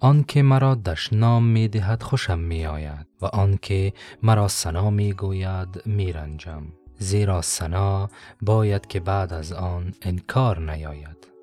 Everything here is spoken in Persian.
آنکه مرا دشنام می دهد خوشم می آید و آنکه مرا سنا می گوید می رنجم زیرا سنا باید که بعد از آن انکار نیاید.